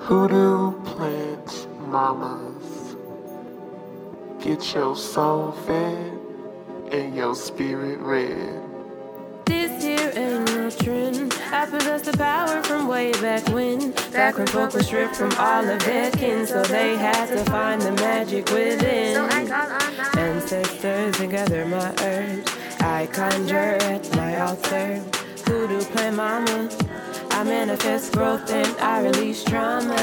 Hoodoo plant mamas. Get your soul fed and your spirit read. This here ain't no trend. I possess the power from way back when. Back when folk were stripped from all of their kin, so they had to find the magic within. So I call on my Ancestors and gather my herbs. I conjure at my altar. Hoodoo plant mama. I manifest growth and I release trauma.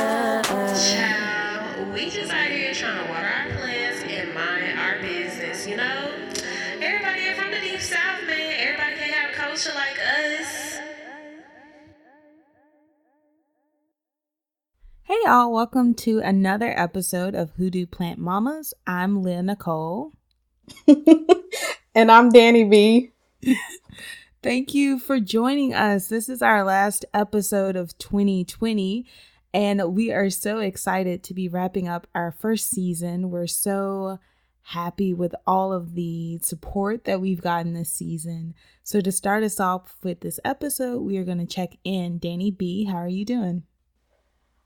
Child, we just out here trying to water our plants and mind our business, you know? Everybody ain't from the deep south, man. Everybody can have culture like us. Hey y'all, welcome to another episode of Hoodoo Plant Mamas. I'm Leah Nicole. and I'm Danny B. Thank you for joining us. This is our last episode of 2020, and we are so excited to be wrapping up our first season. We're so happy with all of the support that we've gotten this season. So, to start us off with this episode, we are going to check in. Danny B, how are you doing?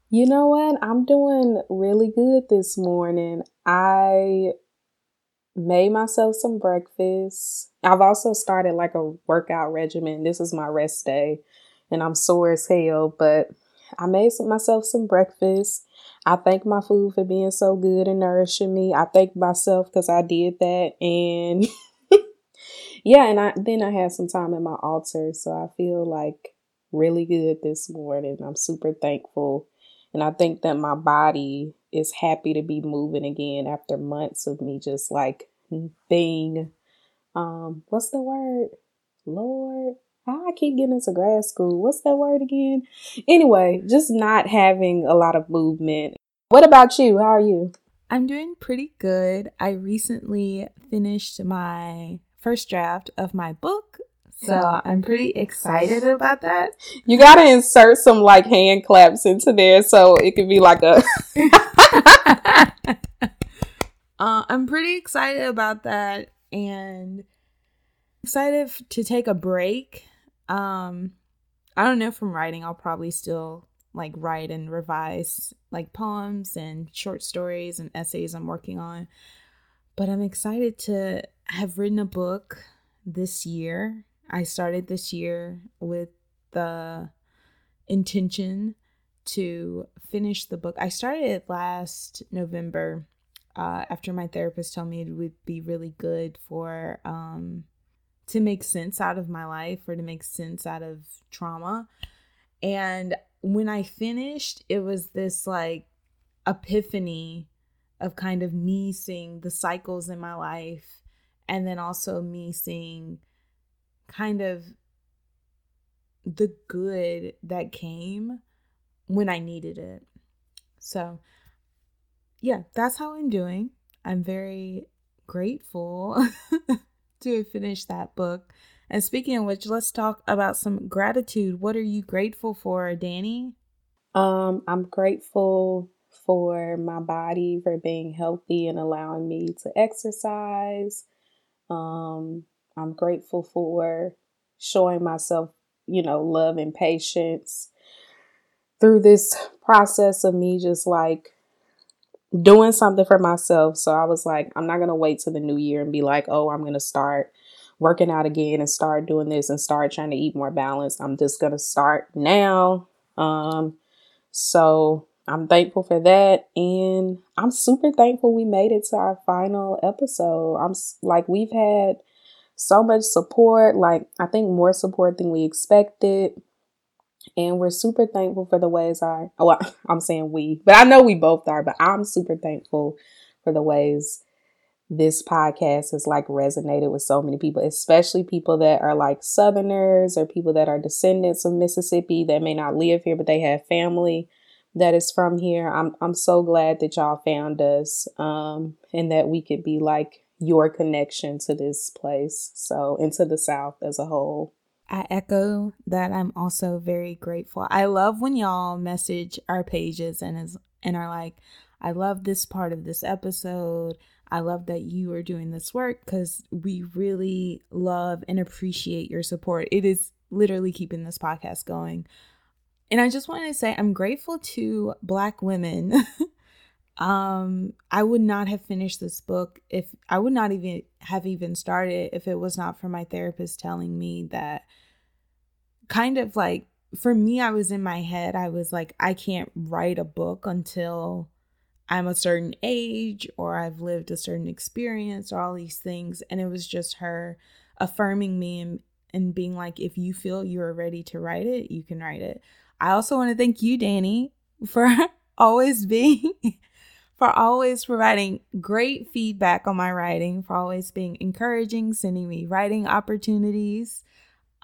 You know what? I'm doing really good this morning. I made myself some breakfast. I've also started like a workout regimen. This is my rest day and I'm sore as hell, but I made some, myself some breakfast. I thank my food for being so good and nourishing me. I thank myself because I did that. And yeah, and I then I had some time at my altar. So I feel like really good this morning. I'm super thankful. And I think that my body is happy to be moving again after months of me just like being um what's the word? Lord, I keep getting into grad school. What's that word again? Anyway, just not having a lot of movement. What about you? How are you? I'm doing pretty good. I recently finished my first draft of my book, so I'm pretty excited about that. You gotta insert some like hand claps into there so it could be like a uh, I'm pretty excited about that and excited to take a break. Um, I don't know from writing. I'll probably still like write and revise like poems and short stories and essays I'm working on. But I'm excited to have written a book this year. I started this year with the intention to finish the book. I started it last November uh, after my therapist told me it would be really good for um, to make sense out of my life or to make sense out of trauma. And when I finished, it was this like epiphany of kind of me seeing the cycles in my life and then also me seeing kind of the good that came when I needed it. So, yeah, that's how I'm doing. I'm very grateful to have finished that book. And speaking of which, let's talk about some gratitude. What are you grateful for, Danny? Um, I'm grateful for my body for being healthy and allowing me to exercise. Um, I'm grateful for showing myself, you know, love and patience through this process of me just like doing something for myself. So I was like, I'm not going to wait till the new year and be like, oh, I'm going to start working out again and start doing this and start trying to eat more balanced. I'm just going to start now. Um, so I'm thankful for that. And I'm super thankful we made it to our final episode. I'm like, we've had so much support, like, I think more support than we expected. And we're super thankful for the ways I, well, I'm saying we, but I know we both are, but I'm super thankful for the ways this podcast has like resonated with so many people, especially people that are like Southerners or people that are descendants of Mississippi that may not live here, but they have family that is from here. I'm I'm so glad that y'all found us um, and that we could be like your connection to this place. So into the South as a whole. I echo that I'm also very grateful. I love when y'all message our pages and is and are like, I love this part of this episode. I love that you are doing this work because we really love and appreciate your support. It is literally keeping this podcast going. and I just wanted to say I'm grateful to black women. um, I would not have finished this book if I would not even have even started if it was not for my therapist telling me that kind of like for me, I was in my head, I was like, I can't write a book until I'm a certain age or I've lived a certain experience or all these things. And it was just her affirming me and, and being like, if you feel you're ready to write it, you can write it. I also want to thank you, Danny, for always being, for always providing great feedback on my writing, for always being encouraging, sending me writing opportunities,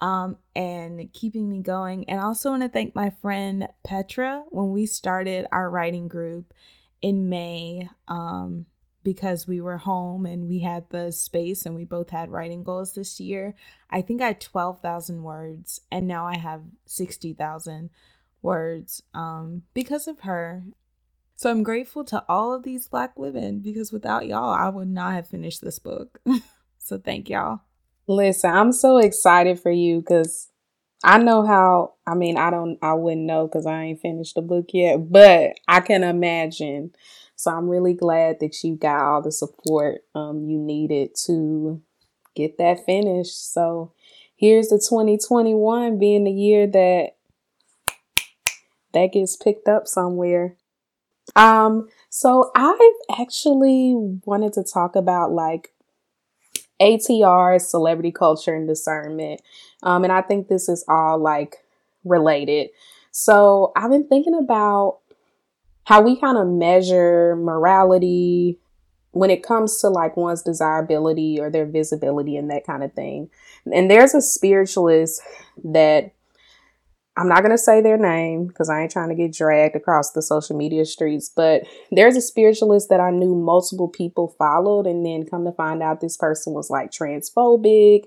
um, and keeping me going. And I also want to thank my friend Petra when we started our writing group in May. Um, because we were home and we had the space and we both had writing goals this year. I think I had 12,000 words and now I have 60,000 words um, because of her. So I'm grateful to all of these Black women because without y'all, I would not have finished this book. so thank y'all. Listen, I'm so excited for you because I know how. I mean, I don't, I wouldn't know because I ain't finished the book yet, but I can imagine so I'm really glad that you got all the support um, you needed to get that finished. So here's the 2021 being the year that that gets picked up somewhere. Um, so I've actually wanted to talk about like ATR, celebrity culture and discernment. Um, and I think this is all like related. So I've been thinking about how we kind of measure morality when it comes to like one's desirability or their visibility and that kind of thing. And there's a spiritualist that I'm not going to say their name because I ain't trying to get dragged across the social media streets, but there's a spiritualist that I knew multiple people followed and then come to find out this person was like transphobic,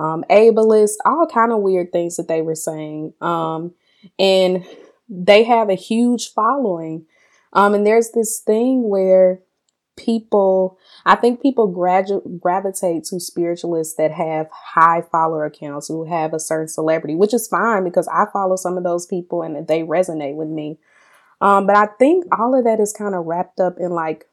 um, ableist, all kind of weird things that they were saying. Um, and they have a huge following. Um, and there's this thing where people, I think people gradu- gravitate to spiritualists that have high follower accounts who have a certain celebrity, which is fine because I follow some of those people and they resonate with me. Um, but I think all of that is kind of wrapped up in like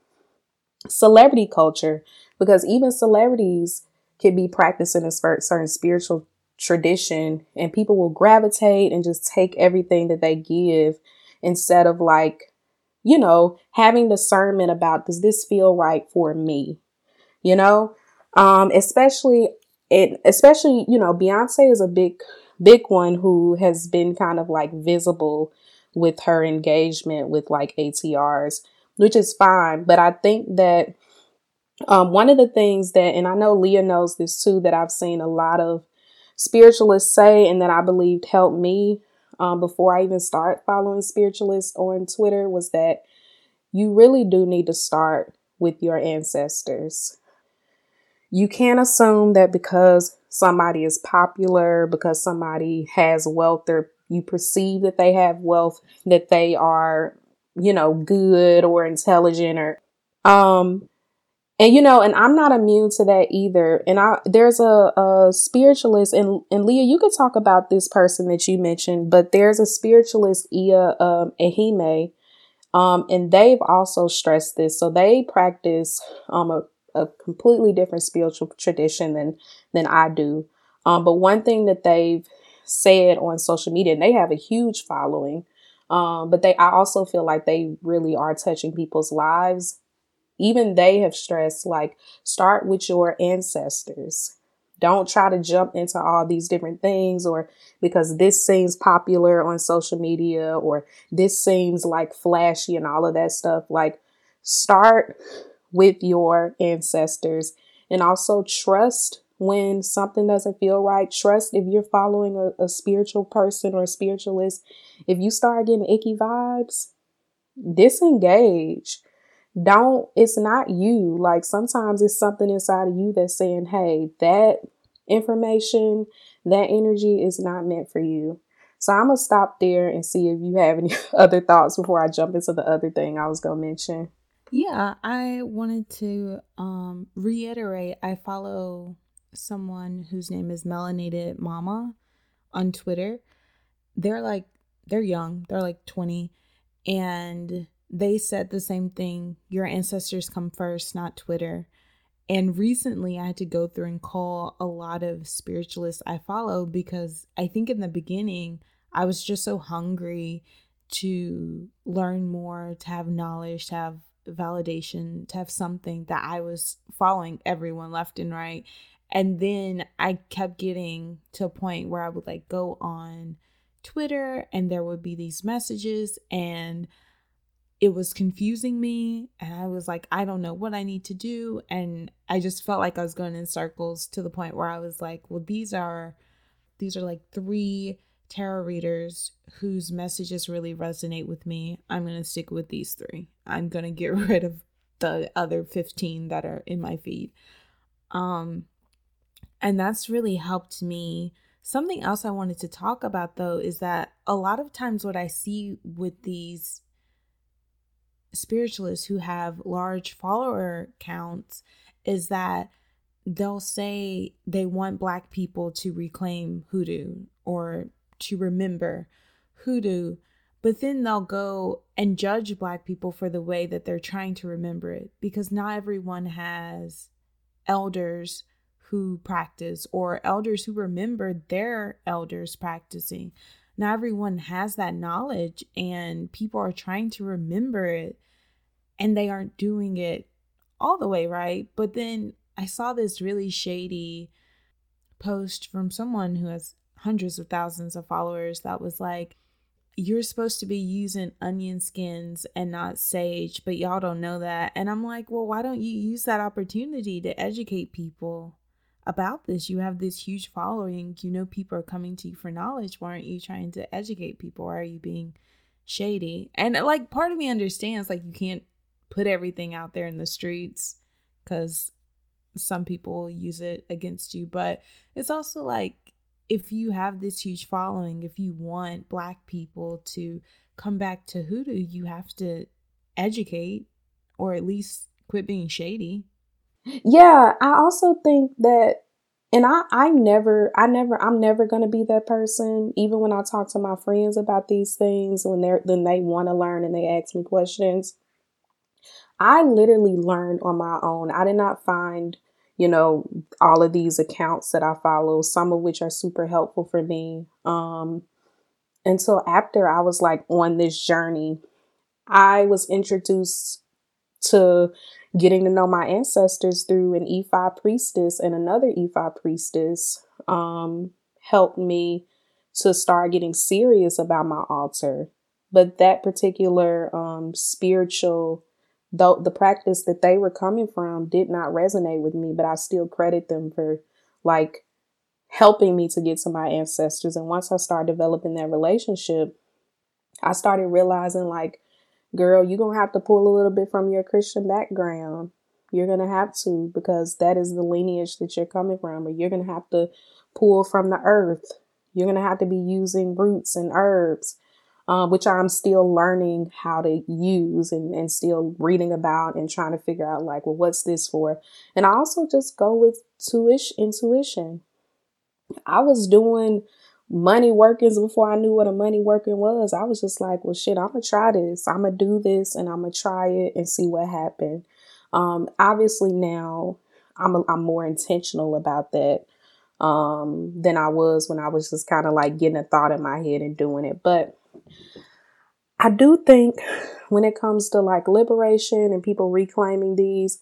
celebrity culture because even celebrities can be practicing a certain spiritual tradition and people will gravitate and just take everything that they give instead of like you know having discernment about does this feel right for me? You know? Um especially it especially you know beyonce is a big big one who has been kind of like visible with her engagement with like atrs which is fine but i think that um, one of the things that and i know leah knows this too that i've seen a lot of spiritualists say and that I believed helped me um, before I even start following spiritualists on Twitter was that you really do need to start with your ancestors. You can't assume that because somebody is popular, because somebody has wealth, or you perceive that they have wealth, that they are, you know, good or intelligent or um and you know and i'm not immune to that either. And i there's a, a spiritualist and and leah you could talk about this person that you mentioned but there's a spiritualist Iya um, ehime um, and they've also stressed this. So they practice um, a, a completely different spiritual tradition than than i do. Um, but one thing that they've said on social media and they have a huge following um, but they i also feel like they really are touching people's lives even they have stressed like start with your ancestors. Don't try to jump into all these different things or because this seems popular on social media or this seems like flashy and all of that stuff. Like start with your ancestors and also trust when something doesn't feel right. Trust if you're following a, a spiritual person or a spiritualist. If you start getting icky vibes, disengage don't it's not you. Like sometimes it's something inside of you that's saying hey that information that energy is not meant for you. So i'm gonna stop there and see if you have any other thoughts before i jump into the other thing i was gonna mention. Yeah i wanted to um reiterate i follow someone whose name is melanated mama on twitter. They're like they're young, they're like 20, and they said the same thing your ancestors come first, not Twitter. And recently, I had to go through and call a lot of spiritualists I follow because I think in the beginning, I was just so hungry to learn more, to have knowledge, to have validation, to have something that I was following everyone left and right. And then I kept getting to a point where I would like go on Twitter and there would be these messages and it was confusing me and I was like I don't know what I need to do and I just felt like I was going in circles to the point where I was like well these are these are like three tarot readers whose messages really resonate with me. I'm to stick with these 3. I'm to get rid of the other 15 that are in my feed. Um and that's really helped me Something else I wanted to talk about though is that a lot of times what I see with these spiritualists who have large follower counts is that they'll say they want black people to reclaim hoodoo or to remember hoodoo but then they'll go and judge black people for the way that they're trying to remember it because not everyone has elders who practice or elders who remember their elders practicing. Not everyone has that knowledge, and people are trying to remember it and they aren't doing it all the way right. But then I saw this really shady post from someone who has hundreds of thousands of followers that was like, you're supposed to be using onion skins and not sage, but y'all don't know that. And I'm like, well, why don't you use that opportunity to educate people? about this. You have this huge following. You know people are coming to you for knowledge. Why aren't you trying to educate people? Why are you being shady? And like part of me understands like you can't put everything out there in the streets because some people use it against you. But it's also like if you have this huge following, if you want black people to come back to hoodoo, you have to educate or at least quit being shady. Yeah, I also think that and I I never I never I'm never going to be that person even when I talk to my friends about these things when they're then they want to learn and they ask me questions. I literally learned on my own. I did not find, you know, all of these accounts that I follow, some of which are super helpful for me. Um until after I was like on this journey, I was introduced to getting to know my ancestors through an Ifa priestess and another Ifa priestess um, helped me to start getting serious about my altar. But that particular um, spiritual, though the practice that they were coming from did not resonate with me, but I still credit them for like helping me to get to my ancestors. And once I started developing that relationship, I started realizing like girl, you're to have to pull a little bit from your Christian background. You're to have to because that is the lineage that you're coming from, or you're to have to pull from the earth. You're to have to be using roots and herbs, uh, which I'm still learning how to use and, and still reading about and trying to figure out, like, well, what's this for? And I also just go with intuition. I was doing money workings before I knew what a money working was. I was just like, well, shit, I'm gonna try this. I'm gonna do this, and I'm gonna try it and see what happened. Um, obviously now I'm a, I'm more intentional about that um, than I was when I was just kind of like getting a thought in my head and doing it. But I do think when it comes to like liberation and people reclaiming these,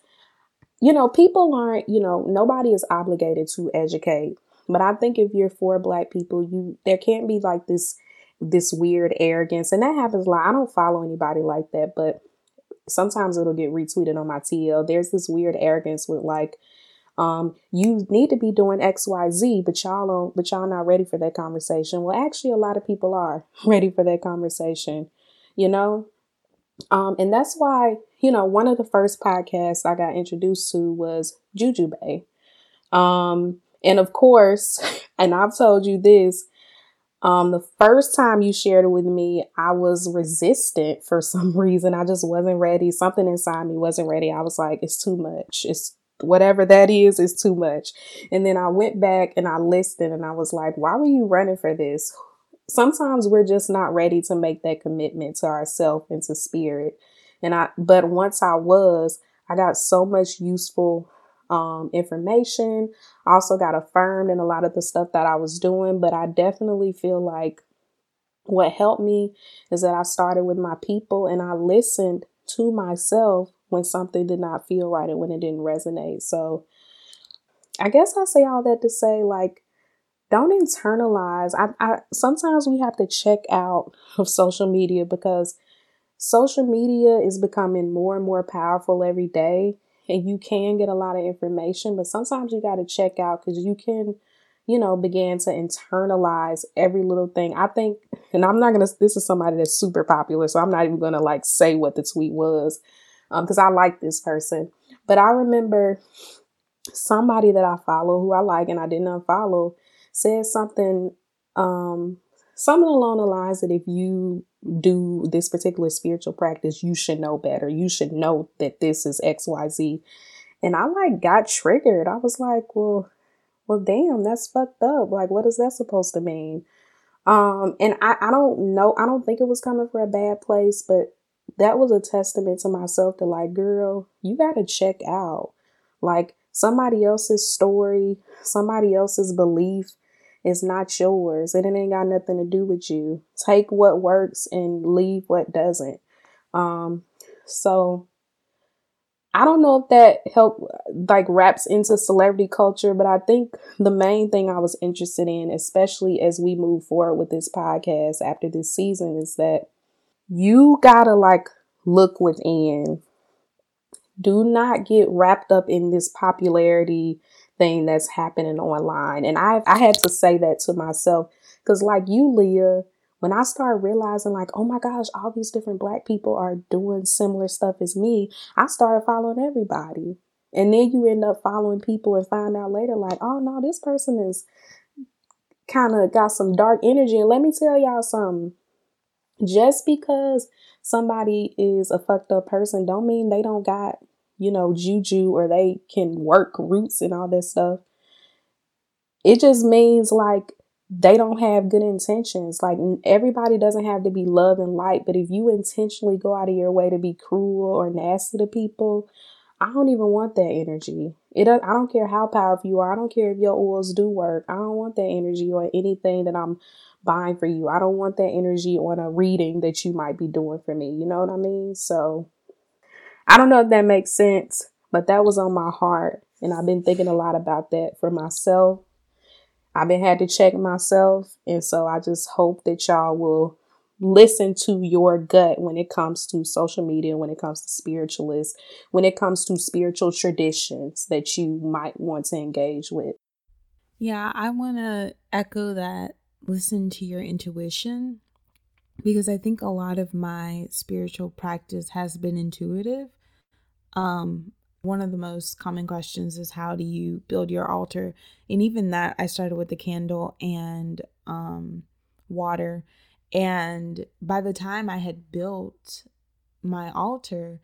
you know, people aren't, you know, nobody is obligated to educate but I think if you're for black people, you there can't be like this this weird arrogance. And that happens a lot. I don't follow anybody like that, but sometimes it'll get retweeted on my TL. There's this weird arrogance with like, um, you need to be doing XYZ, but y'all don't, but y'all not ready for that conversation. Well, actually a lot of people are ready for that conversation, you know? Um, and that's why, you know, one of the first podcasts I got introduced to was Juju Bae. Um, and of course, and I've told you this, um, the first time you shared it with me, I was resistant for some reason. I just wasn't ready. Something inside me wasn't ready. I was like, it's too much. It's whatever that is, is too much. And then I went back and I listened and I was like, why were you running for this? Sometimes we're just not ready to make that commitment to ourselves and to spirit. And I, but once I was, I got so much useful um, information. I also got affirmed in a lot of the stuff that I was doing, but I definitely feel like what helped me is that I started with my people and I listened to myself when something did not feel right and when it didn't resonate. So I guess I say all that to say like don't internalize. I, I sometimes we have to check out of social media because social media is becoming more and more powerful every day and you can get a lot of information, but sometimes you got to check out because you can, you know, begin to internalize every little thing. I think, and I'm not gonna. This is somebody that's super popular, so I'm not even gonna like say what the tweet was, because um, I like this person. But I remember somebody that I follow who I like and I didn't unfollow said something um something along the lines that if you do this particular spiritual practice, you should know better. You should know that this is XYZ. And I like got triggered. I was like, well, well, damn, that's fucked up. Like, what is that supposed to mean? Um, and I, I don't know, I don't think it was coming for a bad place, but that was a testament to myself to like, girl, you gotta check out. Like somebody else's story, somebody else's belief it's not yours it ain't got nothing to do with you. Take what works and leave what doesn't. Um, so I don't know if that help like wraps into celebrity culture, but I think the main thing I was interested in, especially as we move forward with this podcast after this season, is that you gotta like look within. Do not get wrapped up in this popularity thing that's happening online. And I I had to say that to myself because like you, Leah, when I started realizing like, oh my gosh, all these different black people are doing similar stuff as me, I started following everybody. And then you end up following people and find out later, like, oh no, this person is kind of got some dark energy. And let me tell y'all something. Just because somebody is a fucked up person don't mean they don't got you know, juju or they can work roots and all that stuff. It just means like they don't have good intentions. Like everybody doesn't have to be love and light, but if you intentionally go out of your way to be cruel or nasty to people, I don't even want that energy. It I don't care how powerful you are. I don't care if your oils do work. I don't want that energy or anything that I'm buying for you. I don't want that energy on a reading that you might be doing for me. You know what I mean? So I don't know if that makes sense, but that was on my heart. And I've been thinking a lot about that for myself. I've been had to check myself. And so I just hope that y'all will listen to your gut when it comes to social media, when it comes to spiritualists, when it comes to spiritual traditions that you might want to engage with. Yeah, I want to echo that. Listen to your intuition because I think a lot of my spiritual practice has been intuitive. Um, one of the most common questions is how do you build your altar? And even that, I started with the candle and um, water. And by the time I had built my altar,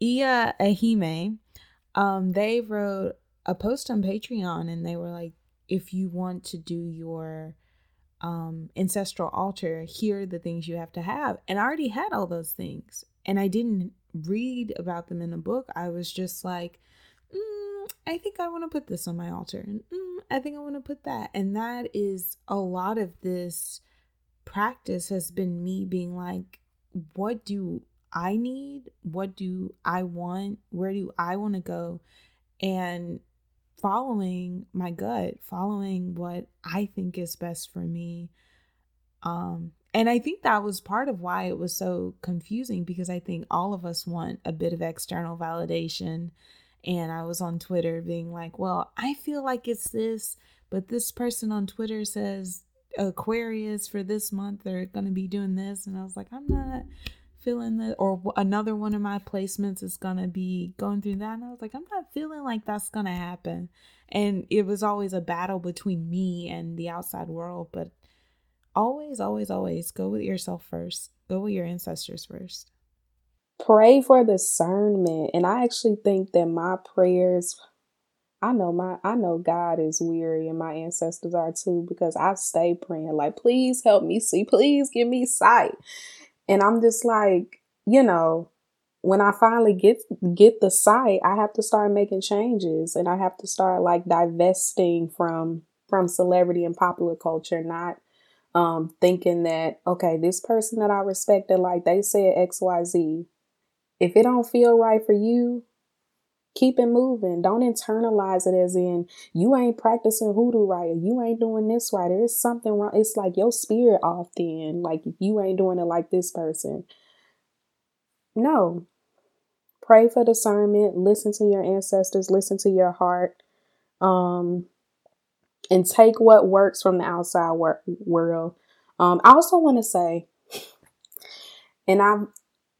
Iya Ahime, um, they wrote a post on Patreon and they were like, if you want to do your um, ancestral altar, here are the things you have to have. And I already had all those things. And I didn't read about them in a book. I was just like, mm, I think I want to put this on my altar. And mm, I think I want to put that. And that is a lot of this practice has been me being like, what do I need? What do I want? Where do I want to go? And following my gut, following what I think is best for me. Um, and I think that was part of why it was so confusing because I think all of us want a bit of external validation. And I was on Twitter being like, well, I feel like it's this, but this person on Twitter says Aquarius for this month, they're going to be doing this. And I was like, I'm not feeling that or another one of my placements is gonna be going through that and i was like i'm not feeling like that's gonna happen and it was always a battle between me and the outside world but always always always go with yourself first. Go with your ancestors first. Pray for discernment. And i actually think that my prayers I know my I know God is weary and my ancestors are too because I stay praying like please help me see. Please give me sight. And I'm just like you know when I finally get get the sight I have to start making changes and I have to start like divesting from from celebrity and popular culture not um thinking that okay this person that I respected like they said XYZ if it don't feel right for you Keep it moving. Don't internalize it as in you ain't practicing hoodoo right or you ain't doing this right. There's something wrong. It's like your spirit off then. Like you ain't doing it like this person. No. Pray for discernment. Listen to your ancestors. Listen to your heart. Um, and take what works from the outside wor- world. Um, I also want to say, and I'm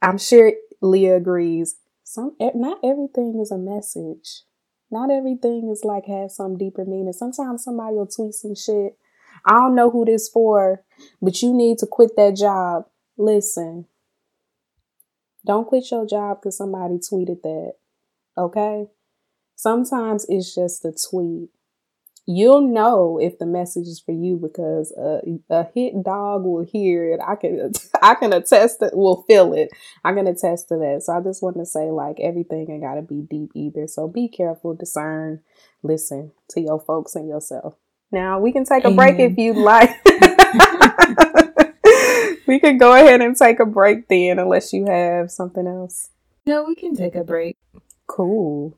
I'm sure Leah agrees some not everything is a message. Not everything is like has some deeper meaning. Sometimes somebody will tweet some shit. I don't know who this for, but you need to quit that job. Listen. Don't quit your job because somebody tweeted that. Okay? Sometimes it's just a tweet you'll know if the message is for you because a, a hit dog will hear it. I can I can attest that will feel it. I can attest to that. So I just want to say like everything ain't gotta be deep either. So be careful, discern, listen to your folks and yourself. Now we can take a break if you'd like. we can go ahead and take a break then unless you have something else. No, we can take a break. Cool.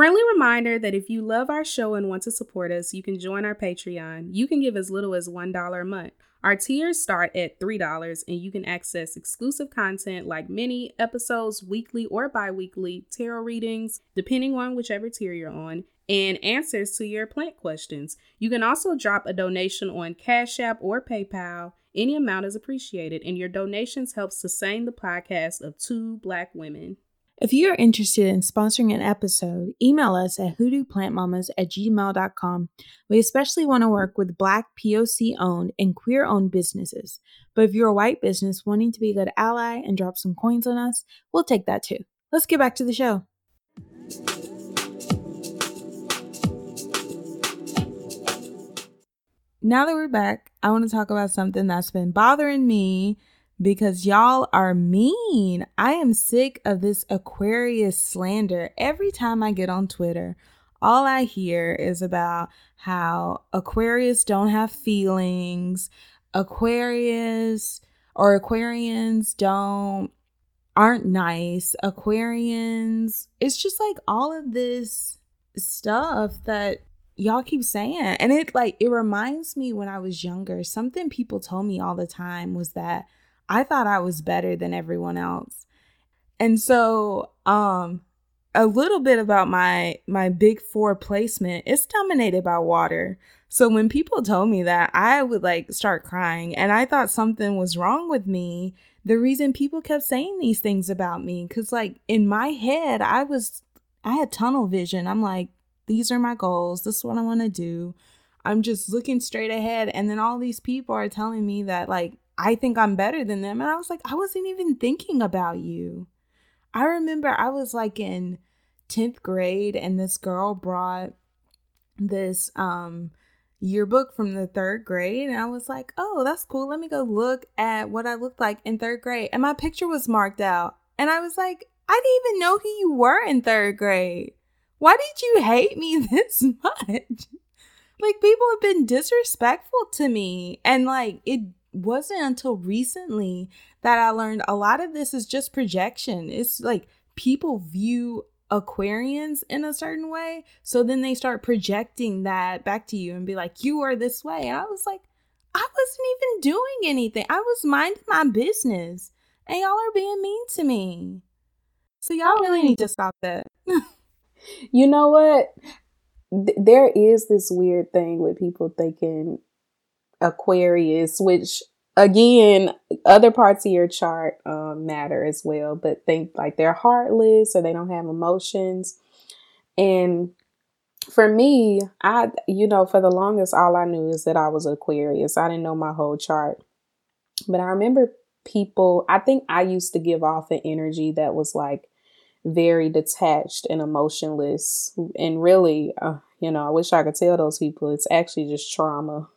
Friendly reminder that if you love our show and want to support us, you can join our Patreon. You can give as little as $1 a month. Our tiers start at $3 and you can access exclusive content like mini episodes, weekly or bi weekly, tarot readings, depending on whichever tier you're on, and answers to your plant questions. You can also drop a donation on Cash App or PayPal. Any amount is appreciated, and your donations help sustain the podcast of two Black women. If you are interested in sponsoring an episode, email us at hoodooplantmamas at gmail.com. We especially want to work with Black POC owned and queer owned businesses. But if you're a white business wanting to be a good ally and drop some coins on us, we'll take that too. Let's get back to the show. Now that we're back, I want to talk about something that's been bothering me because y'all are mean. I am sick of this Aquarius slander. Every time I get on Twitter, all I hear is about how Aquarius don't have feelings, Aquarius or Aquarians don't aren't nice, Aquarians. It's just like all of this stuff that y'all keep saying and it like it reminds me when I was younger something people told me all the time was that I thought I was better than everyone else. And so, um, a little bit about my my big four placement it's dominated by water. So when people told me that i would like start crying. And i thought something was wrong with me. The reason people kept saying these things about me because like in my head i was i had tunnel vision. I'm like these are my goals. This is what i want to do. I'm just looking straight ahead. And then all these people are telling me that like I think I'm better than them. And I was like, I wasn't even thinking about you. I remember I was like in 10th grade and this girl brought this um yearbook from the third grade and I was like, "Oh, that's cool. Let me go look at what I looked like in third grade." And my picture was marked out. And I was like, "I didn't even know who you were in third grade. Why did you hate me this much?" like people have been disrespectful to me and like it wasn't until recently that I learned a lot of this is just projection. It's like people view Aquarians in a certain way. So then they start projecting that back to you and be like, you are this way. And I was like, I wasn't even doing anything. I was minding my business. And y'all are being mean to me. So y'all really oh. need to stop that. you know what? there is this weird thing with people thinking Aquarius, which again, other parts of your chart um, matter as well, but think like they're heartless or they don't have emotions. And for me, I, you know, for the longest, all I knew is that I was Aquarius. I didn't know my whole chart. But I remember people, I think I used to give off an energy that was like very detached and emotionless. And really, uh, you know, I wish I could tell those people it's actually just trauma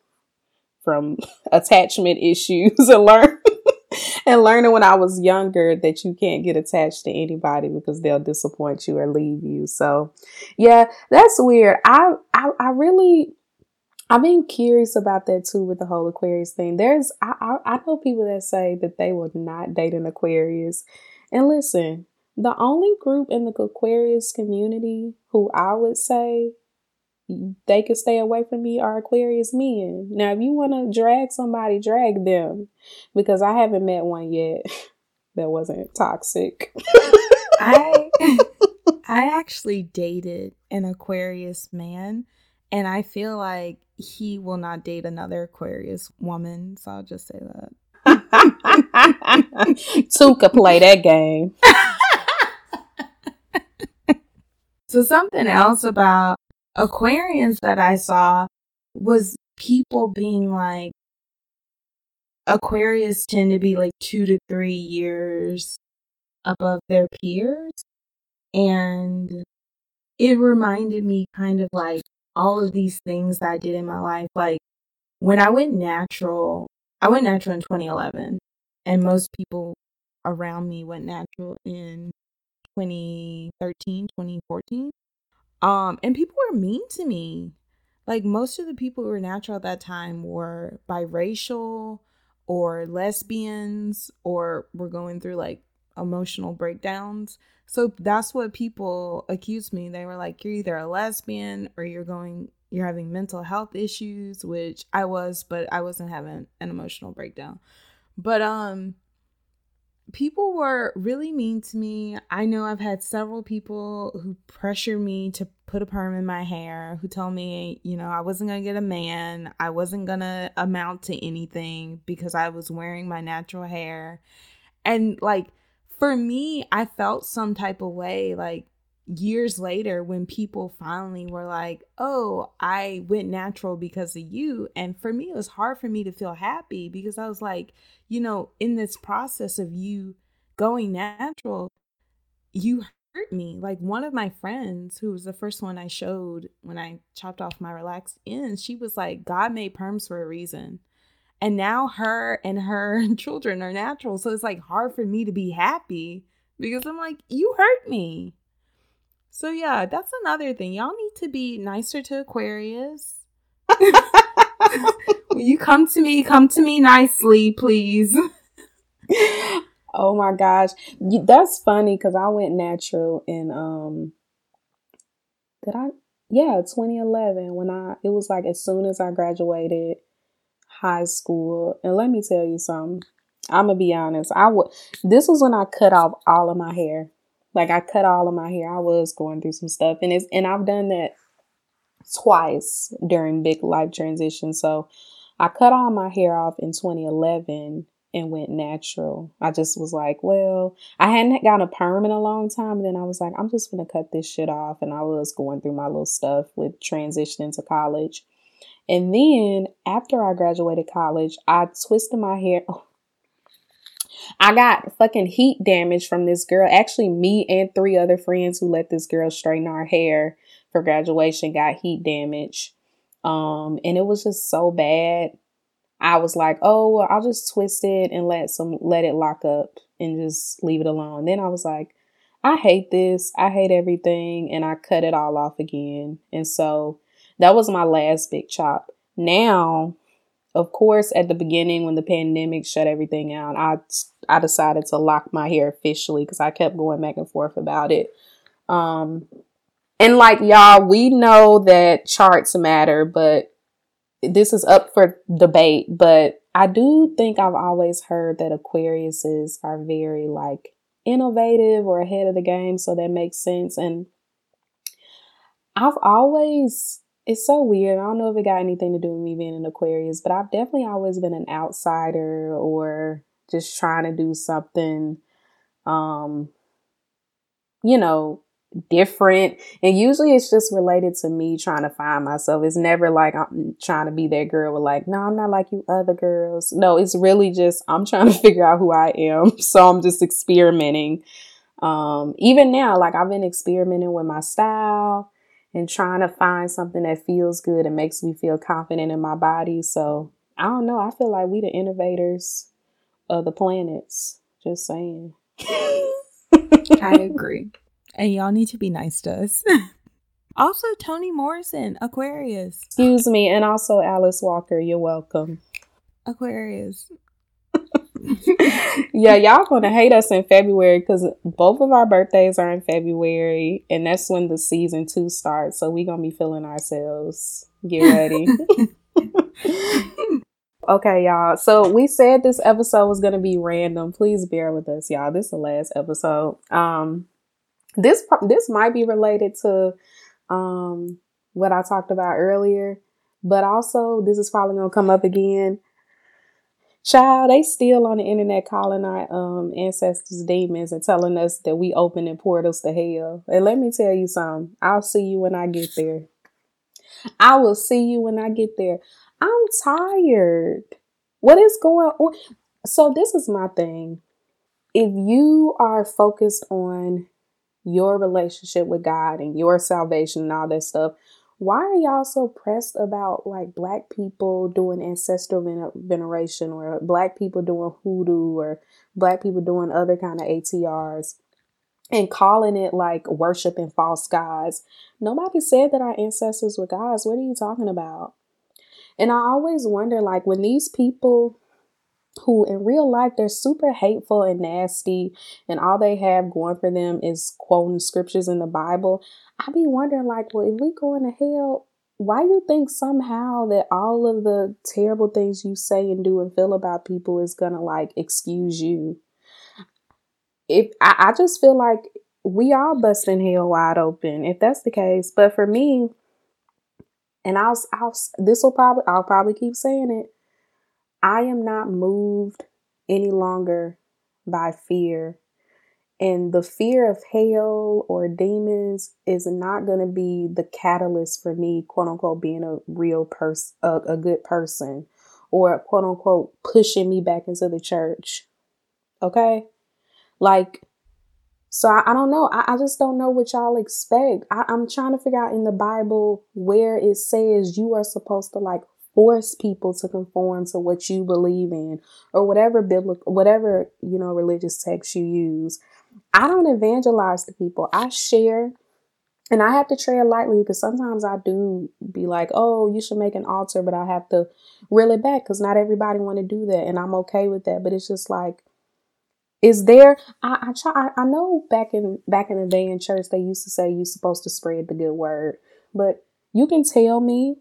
from attachment issues and learn and learning when I was younger that you can't get attached to anybody because they'll disappoint you or leave you. So, yeah, that's weird. I I, I really I've been curious about that too with the whole Aquarius thing. There's I, I I know people that say that they will not date an Aquarius, and listen, the only group in the Aquarius community who I would say they could stay away from me are Aquarius men. Now, if you want to drag somebody, drag them because I haven't met one yet that wasn't toxic. I I actually dated an Aquarius man and I feel like he will not date another Aquarius woman, so I'll just say that. Tuka play that game. so something else about Aquarians that I saw was people being like, Aquarius tend to be like two to three years above their peers. And it reminded me kind of like all of these things that I did in my life. Like when I went natural, I went natural in 2011, and most people around me went natural in 2013, 2014. Um, and people were mean to me. Like most of the people who were natural at that time were biracial or lesbians or were going through like emotional breakdowns. So that's what people accused me. They were like, you're either a lesbian or you're going, you're having mental health issues, which I was, but I wasn't having an emotional breakdown. But, um, people were really mean to me. I know I've had several people who pressure me to put a perm in my hair, who told me, you know, I wasn't going to get a man, I wasn't going to amount to anything because I was wearing my natural hair. And like for me, I felt some type of way like years later when people finally were like, "Oh, I went natural because of you." And for me it was hard for me to feel happy because I was like, you know, in this process of you going natural, you hurt me. Like one of my friends who was the first one I showed when I chopped off my relaxed ends, she was like, "God made perms for a reason." And now her and her children are natural. So it's like hard for me to be happy because I'm like, you hurt me. So yeah, that's another thing. Y'all need to be nicer to Aquarius. you come to me, come to me nicely, please. oh my gosh. That's funny because I went natural in um did I yeah, 2011 when I it was like as soon as I graduated high school. And let me tell you something. I'm gonna be honest. I would this was when I cut off all of my hair. Like I cut all of my hair. I was going through some stuff and it's and I've done that twice during big life transitions. So I cut all my hair off in 2011 and went natural. I just was like, well, I hadn't gotten a perm in a long time. And then I was like, I'm just gonna cut this shit off. And I was going through my little stuff with transitioning to college. And then after I graduated college, I twisted my hair. Oh, I got fucking heat damage from this girl. Actually, me and three other friends who let this girl straighten our hair for graduation got heat damage. Um, and it was just so bad. I was like, oh, well, I'll just twist it and let some let it lock up and just leave it alone. Then I was like, I hate this. I hate everything, and I cut it all off again. And so that was my last big chop. Now of course, at the beginning when the pandemic shut everything out, I I decided to lock my hair officially because I kept going back and forth about it. Um, and like y'all, we know that charts matter, but this is up for debate. But I do think I've always heard that Aquariuses are very like innovative or ahead of the game, so that makes sense. And I've always it's so weird. I don't know if it got anything to do with me being an Aquarius, but I've definitely always been an outsider or just trying to do something um you know, different. And usually it's just related to me trying to find myself. It's never like I'm trying to be that girl with like, no, I'm not like you other girls. No, it's really just I'm trying to figure out who I am. So I'm just experimenting. Um, even now, like I've been experimenting with my style and trying to find something that feels good and makes me feel confident in my body. So I don't know. I feel like we the innovators of the planets. Just saying. I agree. And y'all need to be nice to us. also, Toni Morrison, Aquarius. Excuse me, and also Alice Walker. You're welcome. Aquarius. Yeah, y'all gonna hate us in February because both of our birthdays are in February, and that's when the season two starts. So we gonna be feeling ourselves. Get ready. okay, y'all. So we said this episode was gonna be random. Please bear with us, y'all. This is the last episode. Um, this this might be related to um what I talked about earlier, but also this is probably gonna come up again. Child, they still on the internet calling our um ancestors demons and telling us that we open opening portals to hell. And let me tell you something. I'll see you when I get there. I will see you when I get there. I'm tired. What is going on? So this is my thing. If you are focused on your relationship with God and your salvation and all that stuff, why are y'all so pressed about like black people doing ancestral veneration or black people doing hoodoo or black people doing other kind of ATRs and calling it like worshiping false gods? Nobody said that our ancestors were gods. What are you talking about? And I always wonder like when these people who in real life they're super hateful and nasty and all they have going for them is quoting scriptures in the bible. I be wondering like well if we go into hell why you think somehow that all of the terrible things you say and do and feel about people is gonna like excuse you? If i, I just feel like we all busting hell wide open if that's the case. But for me and i'll i'll this will probably i'll probably keep saying it I am not moved any longer by fear. And the fear of hell or demons is not going to be the catalyst for me, quote unquote, being a real person, a, a good person, or quote unquote, pushing me back into the church. Okay? Like, so I, I don't know. I, I, just don't know what y'all expect. I, I'm trying to figure out in the Bible where it says you are supposed to like force people to conform to what you believe in or whatever biblical whatever you know religious text you use. I don't evangelize to people. I share and i have to tread lightly because sometimes i do be like oh you should make an altar but i have to reel it back because not everybody want to do that and i'm okay with that. But it's just like is there I, I try I, know back in back in the day in church they used to say you're supposed to spread the good word but you can tell me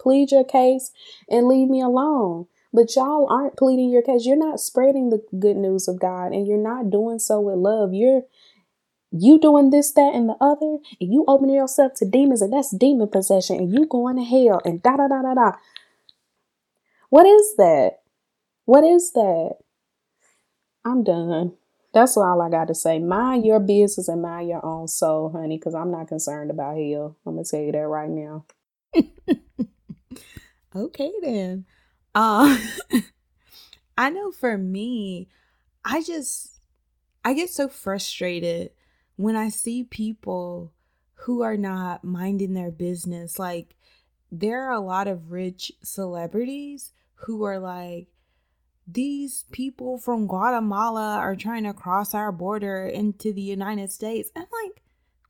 plead your case and leave me alone. But y'all aren't pleading your case. You're not spreading the good news of God and you're not doing so with love. You're you doing this, that, and the other, and you opening yourself to demons, and that's demon possession, and you going to hell, and da da da da da. What is that? What is that? I'm done. That's all I got to say. Mind your business and mind your own soul, honey, because I'm not concerned about hell. I'm going to tell you that right now. Okay then. Uh I know for me, I just I get so frustrated when I see people who are not minding their business. Like there are a lot of rich celebrities who are like these people from Guatemala are trying to cross our border into the United States. I'm like,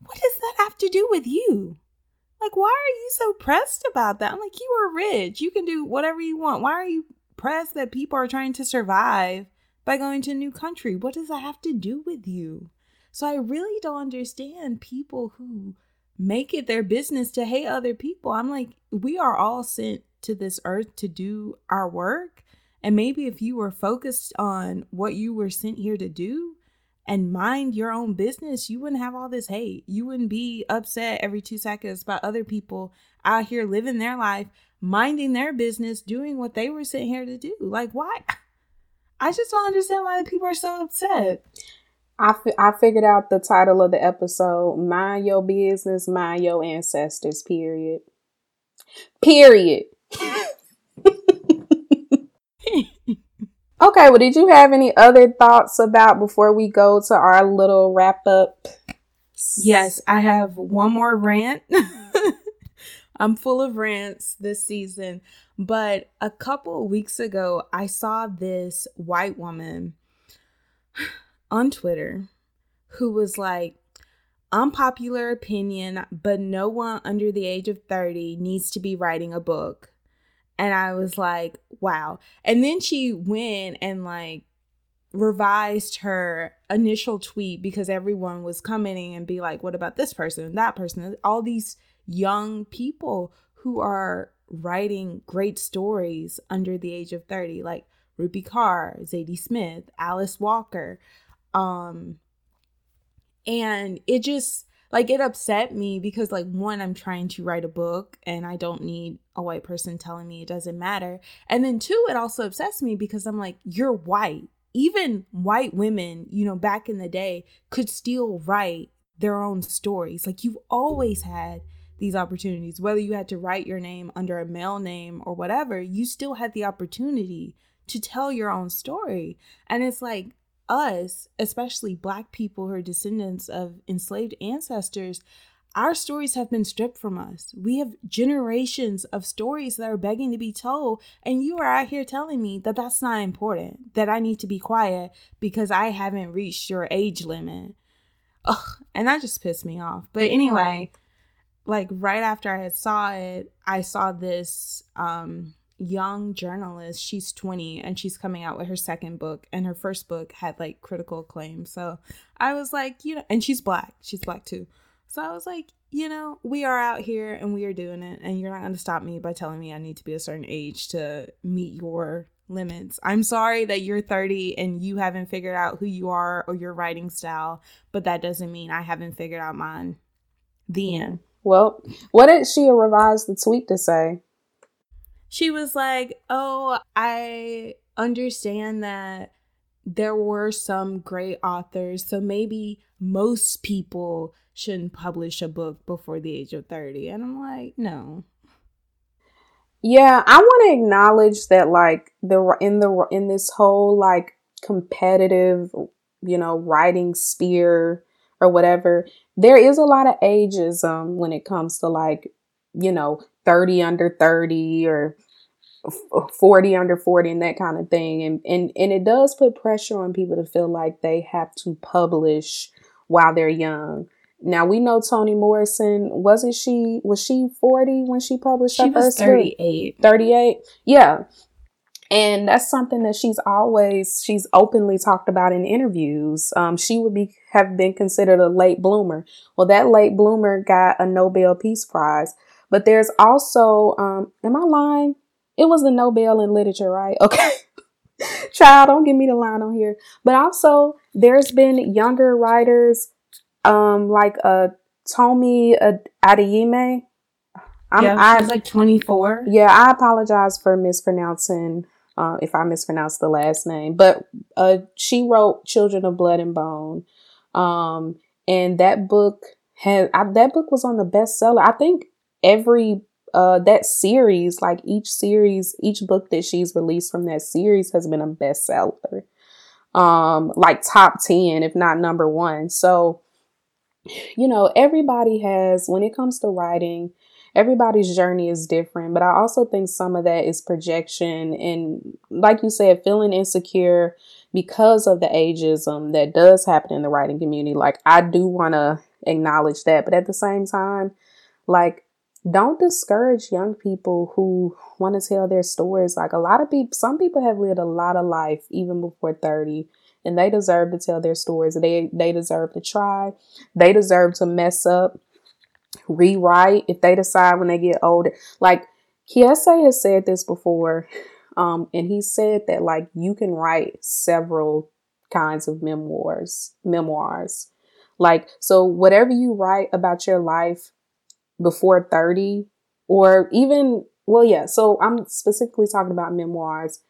what does that have to do with you? Like, why are you so pressed about that? I'm like, you are rich. You can do whatever you want. Why are you pressed that people are trying to survive by going to a new country? What does that have to do with you? So I really don't understand people who make it their business to hate other people. I'm like, we are all sent to this earth to do our work. And maybe if you were focused on what you were sent here to do, and mind your own business, you wouldn't have all this hate. You wouldn't be upset every two seconds about other people out here living their life, minding their business, doing what they were sent here to do. Like, why? I just don't understand why people are so upset. I, I figured out the title of the episode Mind Your Business, Mind Your Ancestors, period. Period. okay, well, did you have any other thoughts about before we go to our little wrap up? Yes, I have one more rant. I'm full of rants this season, but a couple weeks ago, I saw this white woman on Twitter who was like, unpopular opinion, but no one under the age of 30 needs to be writing a book. And I was like, wow. And then she went and like revised her initial tweet because everyone was commenting and be like, what about this person and that person? All these young people who are writing great stories under the age of 30, like Rupi Kaur, Zadie Smith, Alice Walker. Um, and it just like it upset me because like one i'm trying to write a book and i don't need a white person telling me it doesn't matter. And then two it also upsets me because i'm like you're white. Even white women you know back in the day could still write their own stories. Like you've always had these opportunities. Whether you had to write your name under a male name or whatever you still had the opportunity to tell your own story. And it's like us, especially Black people who are descendants of enslaved ancestors, our stories have been stripped from us. We have generations of stories that are begging to be told, and you are out here telling me that that's not important, that I need to be quiet because I haven't reached your age limit. Ugh, and that just pissed me off. But anyway, like right after I had saw it, I saw this um young journalist. She's 20 and she's coming out with her second book, and her first book had like critical acclaim. So I was like, you know, and she's black. She's black too. So I was like, you know, we are out here and we are doing it, and you're not going to stop me by telling me I need to be a certain age to meet your limits. I'm sorry that you're 30 and you haven't figured out who you are or your writing style, but that doesn't mean I haven't figured out mine. The end. Well, what did she revise the tweet to say? She was like, Oh, I understand that there were some great authors, so maybe most people shouldn't publish a book before the age of 30. And I'm like, No. Yeah, I want to acknowledge that like the in the in this whole like competitive, you know, writing sphere or whatever, there is a lot of ageism when it comes to like, you know, 30 under 30 or 40 under 40 and that kind of thing and and and it does put pressure on people to feel like they have to publish while they're young. Now we know Toni Morrison wasn't she was she 40 when she published she her was first 38 book? 38 yeah. And that's something that she's always she's openly talked about in interviews. Um, she would be have been considered a late bloomer. Well that late bloomer got a nobel peace prize but there's also um, am i lying it was the Nobel in literature, right? Okay. Child, don't give me the line on here. But also, there's been younger writers, um, like uh, Tomi Adeyemi. I'm, yeah, I, like 24. Yeah, I apologize for mispronouncing uh, if I mispronounce the last name, but uh, she wrote Children of Blood and Bone, um, and that book had I, that book was on the bestseller. I think every uh that series like each series each book that she's released from that series has been a bestseller. Um like top 10 if not number 1 so you know everybody has when it comes to writing everybody's journey is different but i also think some of that is projection and like you said feeling insecure because of the ageism that does happen in the writing community. Like i do want to acknowledge that but at the same time like don't discourage young people who want to tell their stories. Like a lot of people, some people have lived a lot of life even before 30 and they deserve to tell their stories. They they deserve to try. They deserve to mess up, rewrite if they decide when they get older. Like Kiese has said this before, um, and he said that like you can write several kinds of memoirs, memoirs. Like so, whatever you write about your life before 30 or even well yeah so i'm specifically talking about memoirs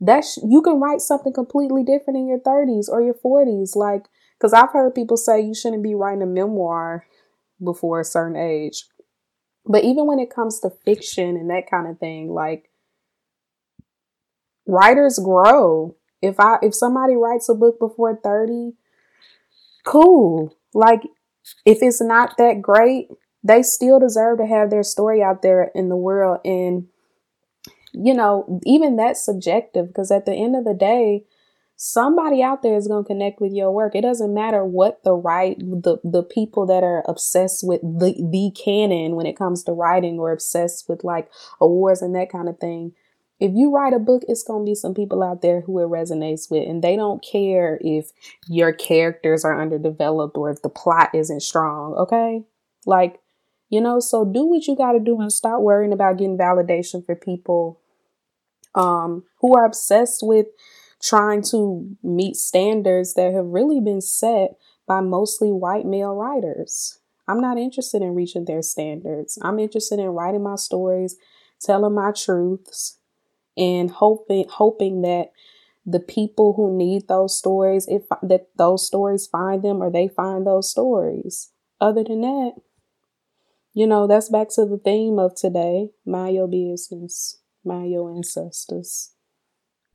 that sh- you can write something completely different in your 30s or your 40s like Because I've heard people say you shouldn't be writing a memoir before a certain age. But even when it comes to fiction and that kind of thing, like writers grow. If I if somebody writes a book before 30, cool. Like if it's not that great, they still deserve to have their story out there in the world and you know, even that's subjective because at the end of the day, somebody out there is going to connect with your work. It doesn't matter what the right the the people that are obsessed with the the canon when it comes to writing or obsessed with like awards and that kind of thing. If you write a book, it's going to be some people out there who it resonates with and they don't care if your characters are underdeveloped or if the plot isn't strong, okay? Like, you know, so do what you got to do and stop worrying about getting validation for people um who are obsessed with trying to meet standards that have really been set by mostly white male writers. I'm not interested in reaching their standards. I'm interested in writing my stories, telling my truths, and hoping hoping that the people who need those stories, if that those stories find them or they find those stories. Other than that, you know, that's back to the theme of today. Mind your business. Mind your ancestors.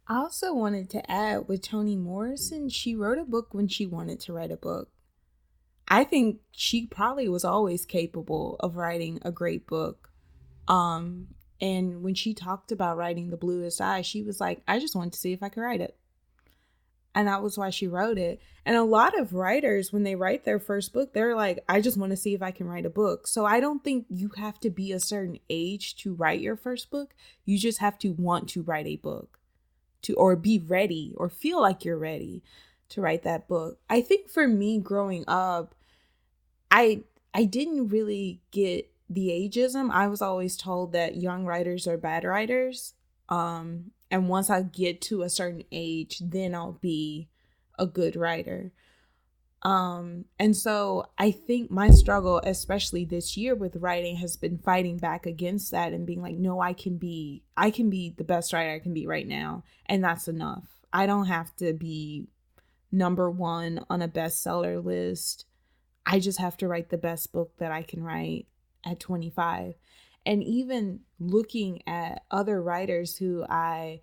I also wanted to add with Toni Morrison, she wrote a book when she wanted to write a book. I think she probably was always capable of writing a great book. Um, and when she talked about writing The Bluest Eye, she was like, I just wanted to see if I could write it. And that was why she wrote it. And a lot of writers, when they write their first book, they're like, I just want to see if I can write a book. So I don't think you have to be a certain age to write your first book. You just have to want to write a book to or be ready or feel like you're ready to write that book. I think for me growing up, I I didn't really get the ageism. I was always told that young writers are bad writers. Um and once I get to a certain age, then I'll be a good writer. Um, and so I think my struggle, especially this year with writing, has been fighting back against that and being like, no, I can be, I can be the best writer I can be right now. And that's enough. I don't have to be number one on a bestseller list. I just have to write the best book that I can write at 25. And even looking at other writers who I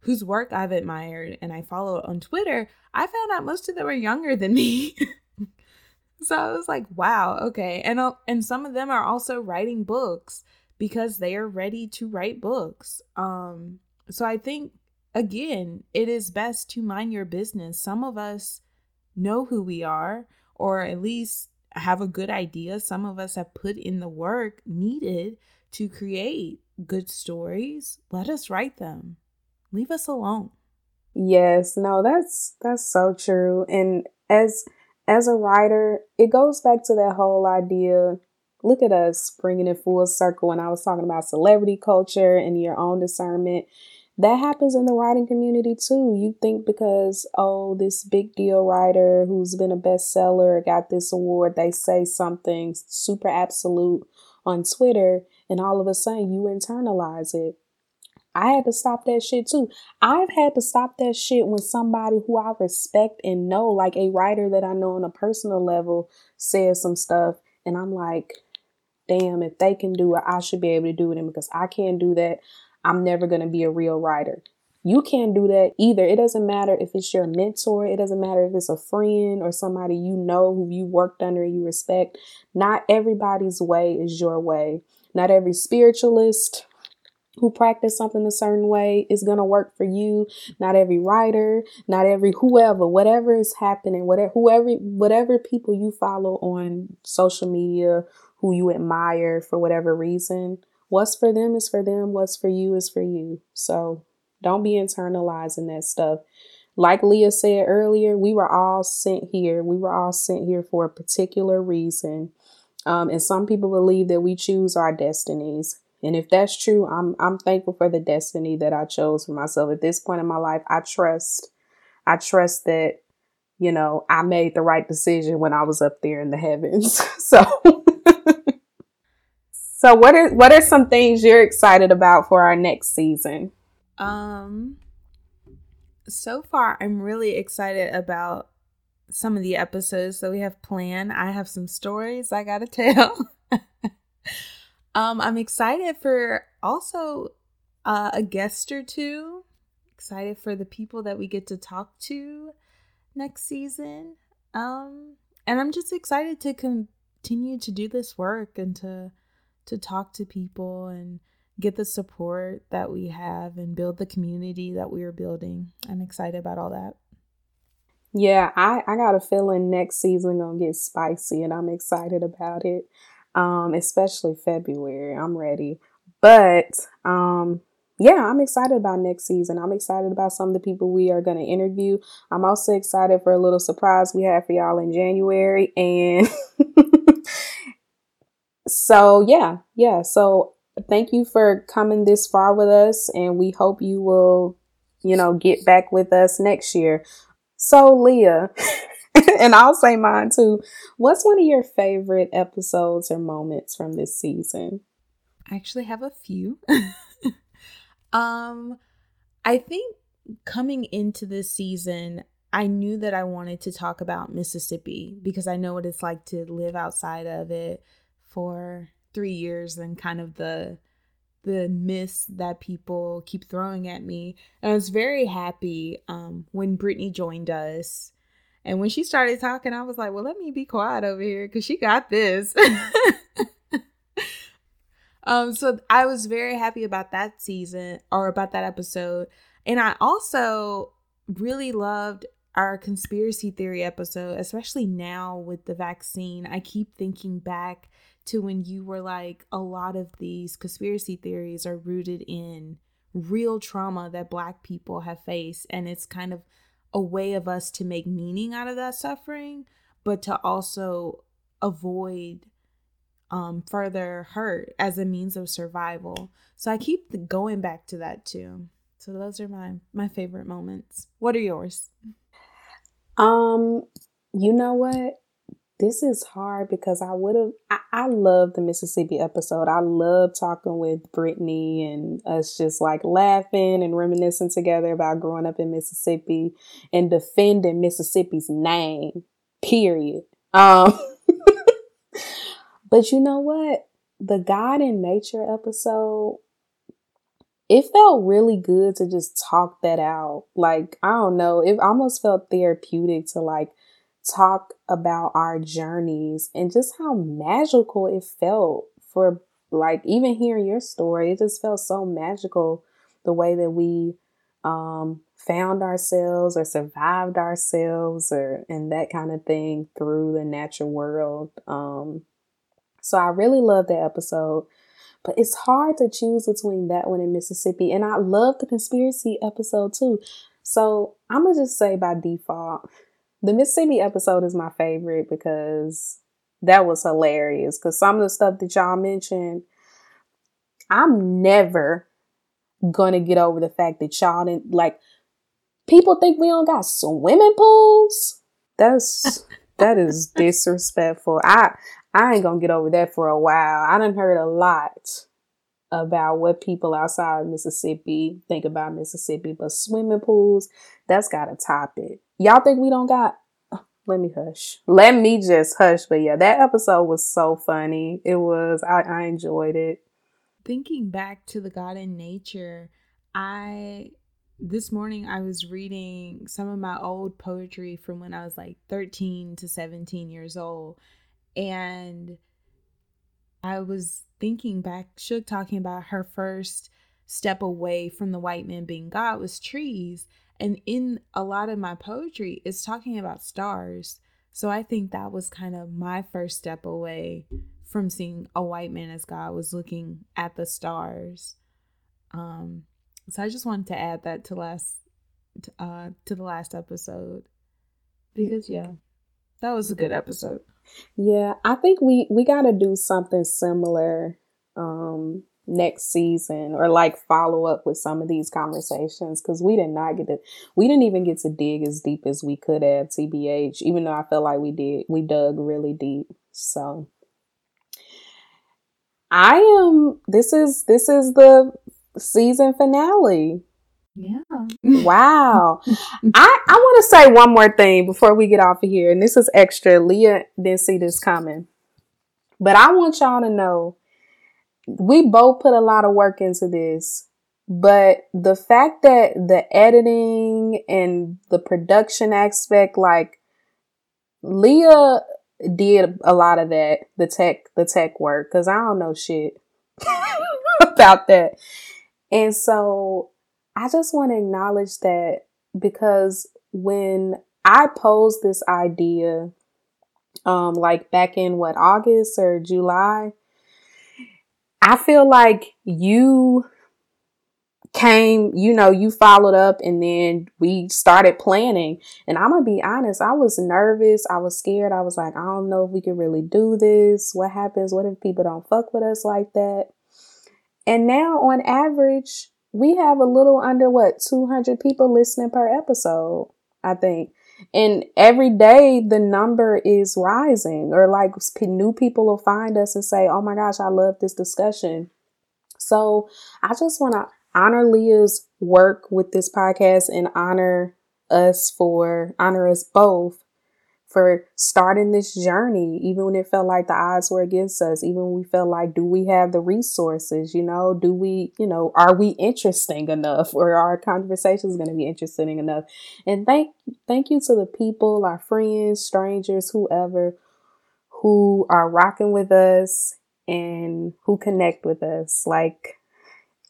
whose work I've admired and I follow on Twitter, I found out most of them were younger than me. so I was like, wow, okay. And and some of them are also writing books because they are ready to write books. Um so I think again, it is best to mind your business. Some of us know who we are or at least have a good idea. Some of us have put in the work needed to create good stories. Let us write them leave us alone. Yes, no, that's that's so true. And as as a writer, it goes back to that whole idea. Look at us bringing it full circle. When I was talking about celebrity culture and your own discernment, that happens in the writing community too. You think because, oh, this big deal writer who's been a bestseller got this award, they say something super absolute on Twitter, and all of a sudden you internalize it. I had to stop that shit too. I've had to stop that shit when somebody who I respect and know, like a writer that I know on a personal level, says some stuff, and I'm like, damn, if they can do it, I should be able to do it. And because I can't do that, I'm never going to be a real writer. You can't do that either. It doesn't matter if it's your mentor, it doesn't matter if it's a friend or somebody you know who you worked under and you respect. Not everybody's way is your way. Not every spiritualist who practice something a certain way is going to work for you. Not every writer not every whoever whatever is happening whatever whoever whatever people you follow on social media who you admire for whatever reason what's for them is for them what's for you is for you. So don't be internalizing that stuff. Like leah said earlier we were all sent here. We were all sent here for a particular reason um, and some people believe that we choose our destinies and if that's true, I'm I'm thankful for the destiny that I chose for myself at this point in my life. I trust I trust that you know, I made the right decision when I was up there in the heavens. so So what are what are some things you're excited about for our next season? Um so far I'm really excited about some of the episodes that we have planned. I have some stories I gotta tell. um, I'm excited for also uh, a guest or two. Excited for the people that we get to talk to next season. Um, and I'm just excited to continue to do this work and to to talk to people and get the support that we have and build the community that we are building. I'm excited about all that. Yeah, I, I got a feeling next season gonna get spicy and I'm excited about it. Um, especially February. I'm ready. But um yeah, I'm excited about next season. I'm excited about some of the people we are going to interview. I'm also excited for a little surprise we have for y'all in January. And so, yeah, yeah. So, thank you for coming this far with us. And we hope you will, you know, get back with us next year. So, Leah, and I'll say mine too. What's one of your favorite episodes or moments from this season? I actually have a few. um, I think coming into this season, I knew that I wanted to talk about Mississippi because I know what it's like to live outside of it for three years and kind of the the myths that people keep throwing at me. And I was very happy um, when Brittany joined us. And when she started talking, I was like, well, let me be quiet over here because she got this. um, so I was very happy about that season or about that episode. And I also really loved our conspiracy theory episode, especially now with the vaccine. I keep thinking back to when you were like, a lot of these conspiracy theories are rooted in real trauma that Black people have faced. And it's kind of a way of us to make meaning out of that suffering, but to also avoid um, further hurt as a means of survival. So I keep going back to that too. So those are my my favorite moments. What are yours? Um, you know what? This is hard because I would have, I, I love the Mississippi episode. I love talking with Brittany and us just like laughing and reminiscing together about growing up in Mississippi and defending Mississippi's name, period. Um, but you know what? The God in Nature episode, it felt really good to just talk that out. Like, I don't know, it almost felt therapeutic to like talk about our journeys and just how magical it felt for like even hearing your story it just felt so magical the way that we um found ourselves or survived ourselves or and that kind of thing through the natural world um so i really love that episode but it's hard to choose between that one and mississippi and i love the conspiracy episode too so i'm gonna just say by default the Mississippi episode is my favorite because that was hilarious. Because some of the stuff that y'all mentioned, I'm never gonna get over the fact that y'all didn't like. People think we don't got swimming pools. That's that is disrespectful. I I ain't gonna get over that for a while. I done heard a lot about what people outside of Mississippi think about Mississippi, but swimming pools, that's gotta top it. Y'all think we don't got let me hush. Let me just hush. But yeah, that episode was so funny. It was I, I enjoyed it. Thinking back to the God in nature, I this morning I was reading some of my old poetry from when I was like 13 to 17 years old. And I was thinking back, Shook talking about her first step away from the white man being God was trees. And in a lot of my poetry, it's talking about stars. So I think that was kind of my first step away from seeing a white man as God was looking at the stars. Um, so I just wanted to add that to last uh to the last episode because yeah, that was a good episode. Yeah, I think we we got to do something similar um next season or like follow up with some of these conversations because we did not get to we didn't even get to dig as deep as we could have tbh even though i felt like we did we dug really deep so i am this is this is the season finale Yeah. Wow. I, I want to say one more thing before we get off of here. And this is extra. Leah didn't see this coming. But I want y'all to know we both put a lot of work into this. But the fact that the editing and the production aspect, like Leah did a lot of that, the tech, the tech work, because I don't know shit about that. And so I just want to acknowledge that because when I posed this idea, um, like back in what August or July, I feel like you came, you know, you followed up and then we started planning. And I'm going to be honest, I was nervous. I was scared. I was like, I don't know if we can really do this. What happens? What if people don't fuck with us like that? And now on average, we have a little under what 200 people listening per episode i think and every day the number is rising or like new people will find us and say oh my gosh i love this discussion. So i just want to honor leah's work with this podcast and honor us for honor us both for starting this journey, even when it felt like the odds were against us, even when we felt like, do we have the resources? You know, do we, you know, are we interesting enough or are our conversations going to be interesting enough? And thank, thank you to the people, our friends, strangers, whoever who are rocking with us and who connect with us. Like,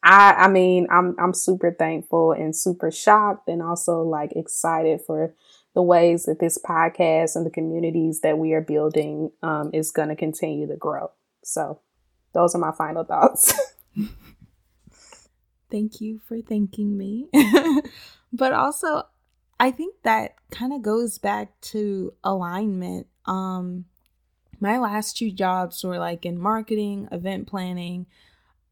I, I mean, I'm, I'm super thankful and super shocked and also like excited for the ways that this podcast and the communities that we are building um, is going to continue to grow. So, those are my final thoughts. Thank you for thanking me. but also, I think that kind of goes back to alignment. Um, my last two jobs were like in marketing, event planning,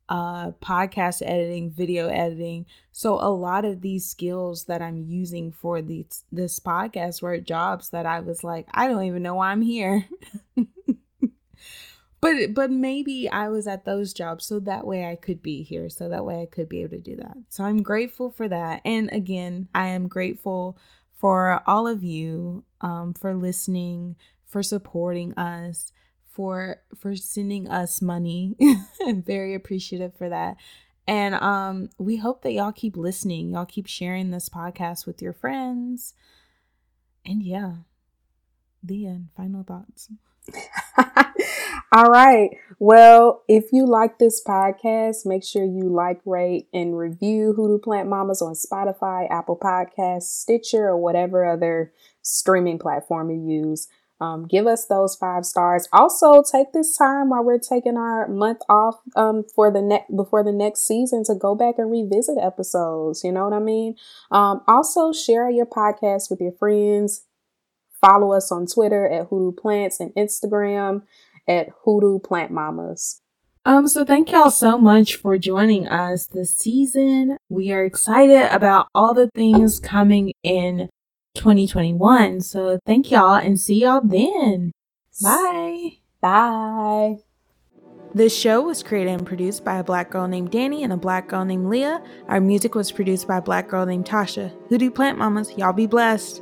uh, podcast editing, video editing. So a lot of these skills that I'm using for these this podcast were jobs that I was like, I don't even know why I'm here. but but maybe I was at those jobs so that way I could be here. So that way I could be able to do that. So I'm grateful for that. And again, I am grateful for all of you um, for listening, for supporting us for for sending us money. I'm very appreciative for that. And um we hope that y'all keep listening. Y'all keep sharing this podcast with your friends. And yeah. The end. Final thoughts. All right. Well, if you like this podcast, make sure you like, rate, and review Hoodoo Plant Mamas on Spotify, Apple Podcasts, Stitcher, or whatever other streaming platform you use. Um, give us those five stars. Also, take this time while we're taking our month off um, for the next before the next season to go back and revisit episodes. You know what I mean? Um, also, share your podcast with your friends. Follow us on Twitter at Hoodoo Plants and Instagram at Hoodoo Plant Mamas. Um, so thank y'all so much for joining us this season. We are excited about all the things coming in 2021. So thank y'all and see y'all then. Bye. Bye. This show was created and produced by a black girl named Danny and a black girl named Leah. Our music was produced by a black girl named Tasha. Hoodoo Plant Mamas, y'all be blessed.